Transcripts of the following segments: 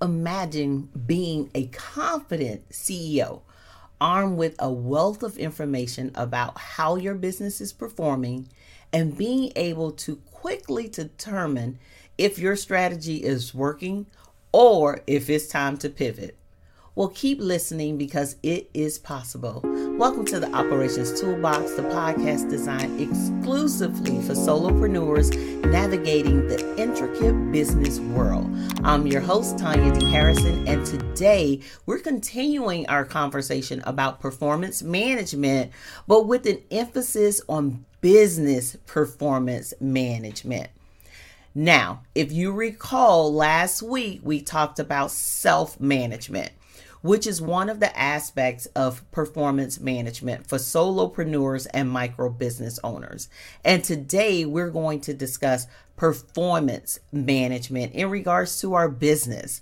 Imagine being a confident CEO armed with a wealth of information about how your business is performing and being able to quickly determine if your strategy is working or if it's time to pivot. Well, keep listening because it is possible. Welcome to the Operations Toolbox, the podcast designed exclusively for solopreneurs navigating the intricate business world. I'm your host, Tonya D. Harrison, and today we're continuing our conversation about performance management, but with an emphasis on business performance management. Now, if you recall, last week we talked about self management which is one of the aspects of performance management for solopreneurs and micro business owners. And today we're going to discuss performance management in regards to our business.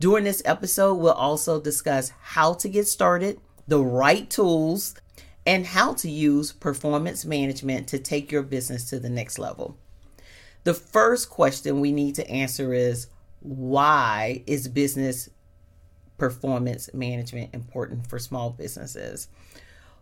During this episode, we'll also discuss how to get started, the right tools, and how to use performance management to take your business to the next level. The first question we need to answer is why is business performance management important for small businesses?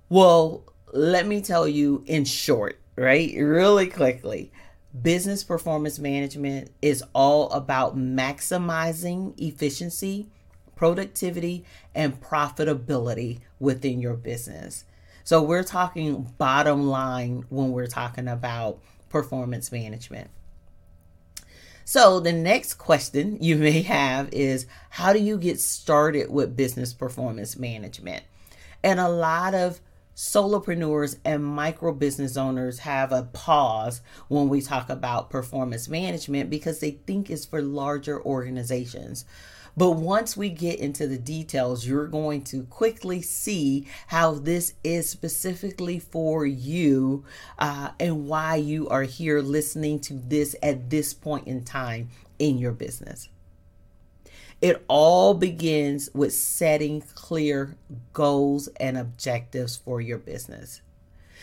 Well, let me tell you in short, right? Really quickly. Business performance management is all about maximizing efficiency, productivity, and profitability within your business. So, we're talking bottom line when we're talking about performance management. So, the next question you may have is how do you get started with business performance management? And a lot of solopreneurs and micro business owners have a pause when we talk about performance management because they think it's for larger organizations. But once we get into the details, you're going to quickly see how this is specifically for you uh, and why you are here listening to this at this point in time in your business. It all begins with setting clear goals and objectives for your business.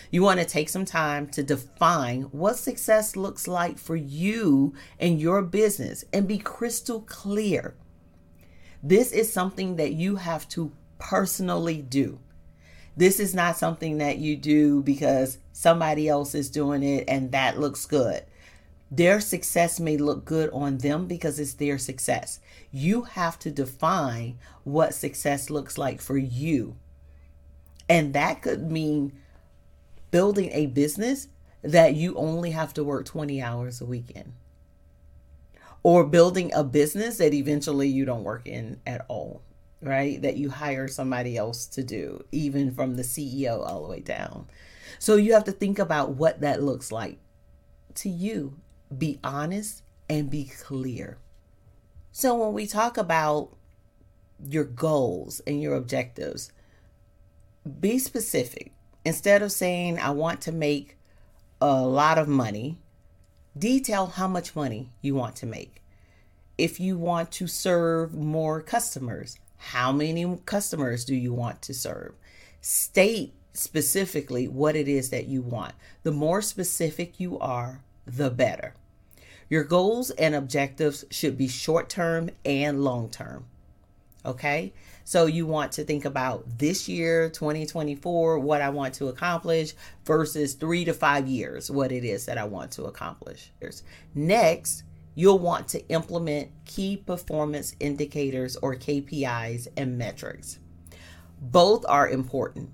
You want to take some time to define what success looks like for you and your business and be crystal clear this is something that you have to personally do. This is not something that you do because somebody else is doing it and that looks good. Their success may look good on them because it's their success. You have to define what success looks like for you. And that could mean building a business that you only have to work 20 hours a week in or building a business that eventually you don't work in at all, right? That you hire somebody else to do, even from the CEO all the way down. So you have to think about what that looks like to you. Be honest and be clear. So when we talk about your goals and your objectives, be specific. Instead of saying, I want to make a lot of money, Detail how much money you want to make. If you want to serve more customers, how many customers do you want to serve? State specifically what it is that you want. The more specific you are, the better. Your goals and objectives should be short term and long term. Okay. So you want to think about this year, 2024, what I want to accomplish versus three to five years, what it is that I want to accomplish. Next, you'll want to implement key performance indicators or KPIs and metrics. Both are important.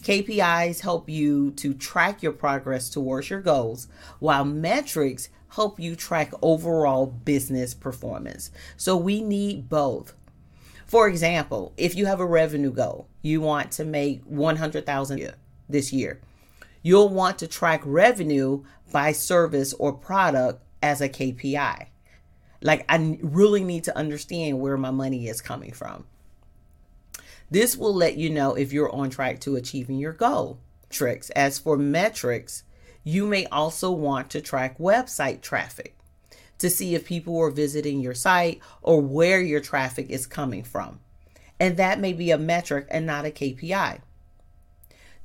KPIs help you to track your progress towards your goals, while metrics help you track overall business performance. So we need both. For example, if you have a revenue goal, you want to make 100,000 this year. You'll want to track revenue by service or product as a KPI. Like I really need to understand where my money is coming from. This will let you know if you're on track to achieving your goal. Tricks. As for metrics, you may also want to track website traffic to see if people are visiting your site or where your traffic is coming from. And that may be a metric and not a KPI.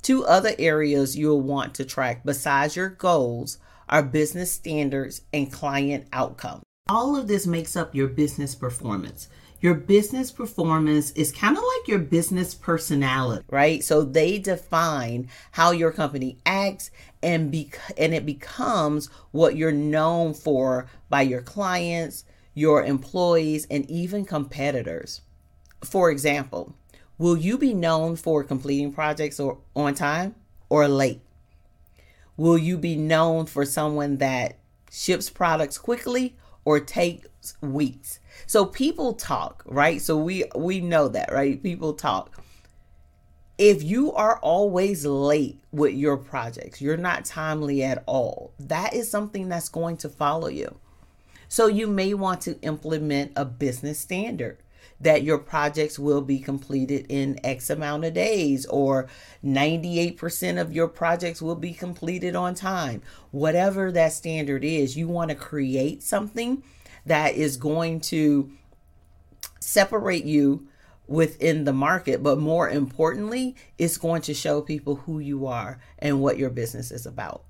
Two other areas you'll want to track besides your goals are business standards and client outcomes. All of this makes up your business performance. Your business performance is kind of like your business personality, right? So they define how your company acts and be- and it becomes what you're known for by your clients, your employees, and even competitors. For example, will you be known for completing projects or on time or late? Will you be known for someone that ships products quickly or takes weeks? So people talk, right? So we we know that, right? People talk. If you are always late with your projects, you're not timely at all. That is something that's going to follow you. So you may want to implement a business standard that your projects will be completed in X amount of days or 98% of your projects will be completed on time. Whatever that standard is, you want to create something that is going to separate you within the market, but more importantly, it's going to show people who you are and what your business is about.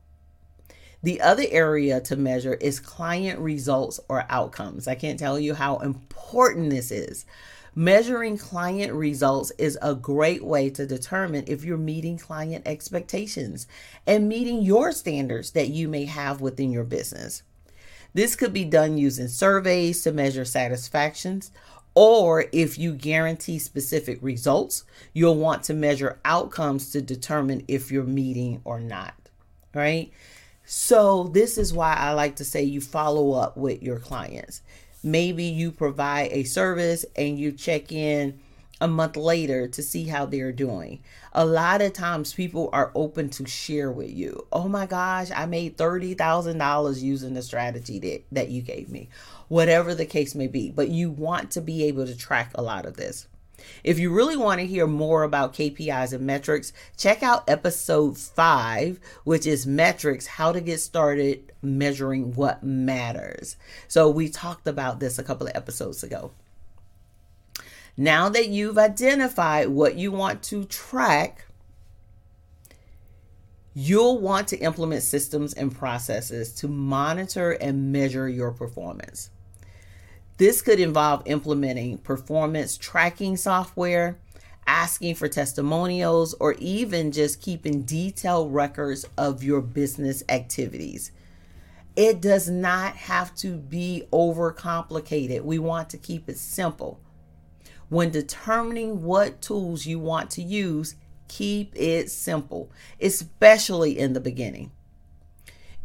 The other area to measure is client results or outcomes. I can't tell you how important this is. Measuring client results is a great way to determine if you're meeting client expectations and meeting your standards that you may have within your business. This could be done using surveys to measure satisfactions, or if you guarantee specific results, you'll want to measure outcomes to determine if you're meeting or not, right? So, this is why I like to say you follow up with your clients. Maybe you provide a service and you check in a month later to see how they're doing. A lot of times people are open to share with you. Oh my gosh, I made $30,000 using the strategy that, that you gave me. Whatever the case may be, but you want to be able to track a lot of this. If you really want to hear more about KPIs and metrics, check out episode five, which is metrics, how to get started measuring what matters. So we talked about this a couple of episodes ago. Now that you've identified what you want to track, you'll want to implement systems and processes to monitor and measure your performance. This could involve implementing performance tracking software, asking for testimonials, or even just keeping detailed records of your business activities. It does not have to be overcomplicated. We want to keep it simple. When determining what tools you want to use, keep it simple, especially in the beginning.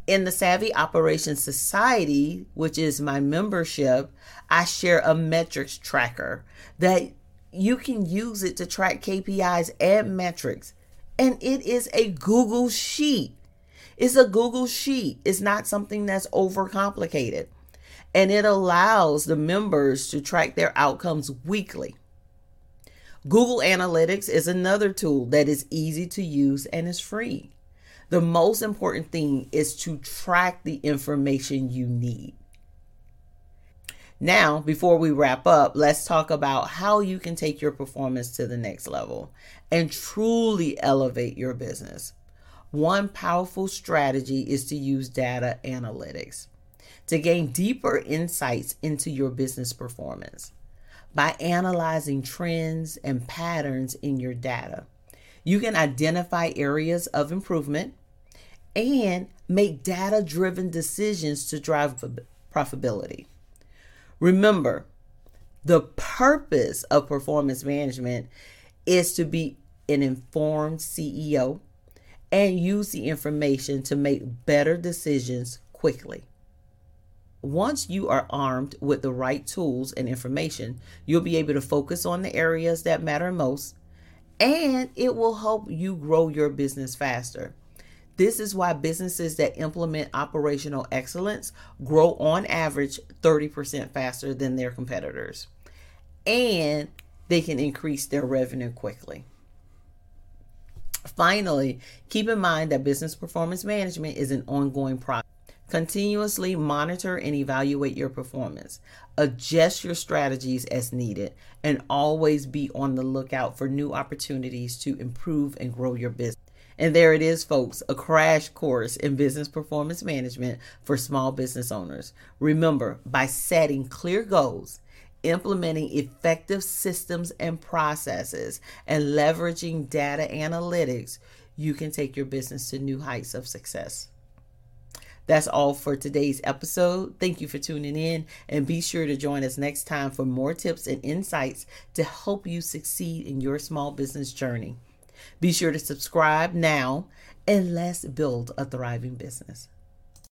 In the Savvy Operations Society, which is my membership, I share a metrics tracker that you can use it to track KPIs and metrics. And it is a Google Sheet. It's a Google Sheet. It's not something that's overcomplicated and it allows the members to track their outcomes weekly. Google Analytics is another tool that is easy to use and is free. The most important thing is to track the information you need. Now, before we wrap up, let's talk about how you can take your performance to the next level and truly elevate your business. One powerful strategy is to use data analytics to gain deeper insights into your business performance. By analyzing trends and patterns in your data, you can identify areas of improvement and make data driven decisions to drive profitability. Remember, the purpose of performance management is to be an informed CEO and use the information to make better decisions quickly. Once you are armed with the right tools and information, you'll be able to focus on the areas that matter most and it will help you grow your business faster. This is why businesses that implement operational excellence grow on average 30% faster than their competitors. And they can increase their revenue quickly. Finally, keep in mind that business performance management is an ongoing process. Continuously monitor and evaluate your performance. Adjust your strategies as needed and always be on the lookout for new opportunities to improve and grow your business. And there it is, folks a crash course in business performance management for small business owners. Remember, by setting clear goals, implementing effective systems and processes, and leveraging data analytics, you can take your business to new heights of success. That's all for today's episode. Thank you for tuning in and be sure to join us next time for more tips and insights to help you succeed in your small business journey. Be sure to subscribe now and let's build a thriving business.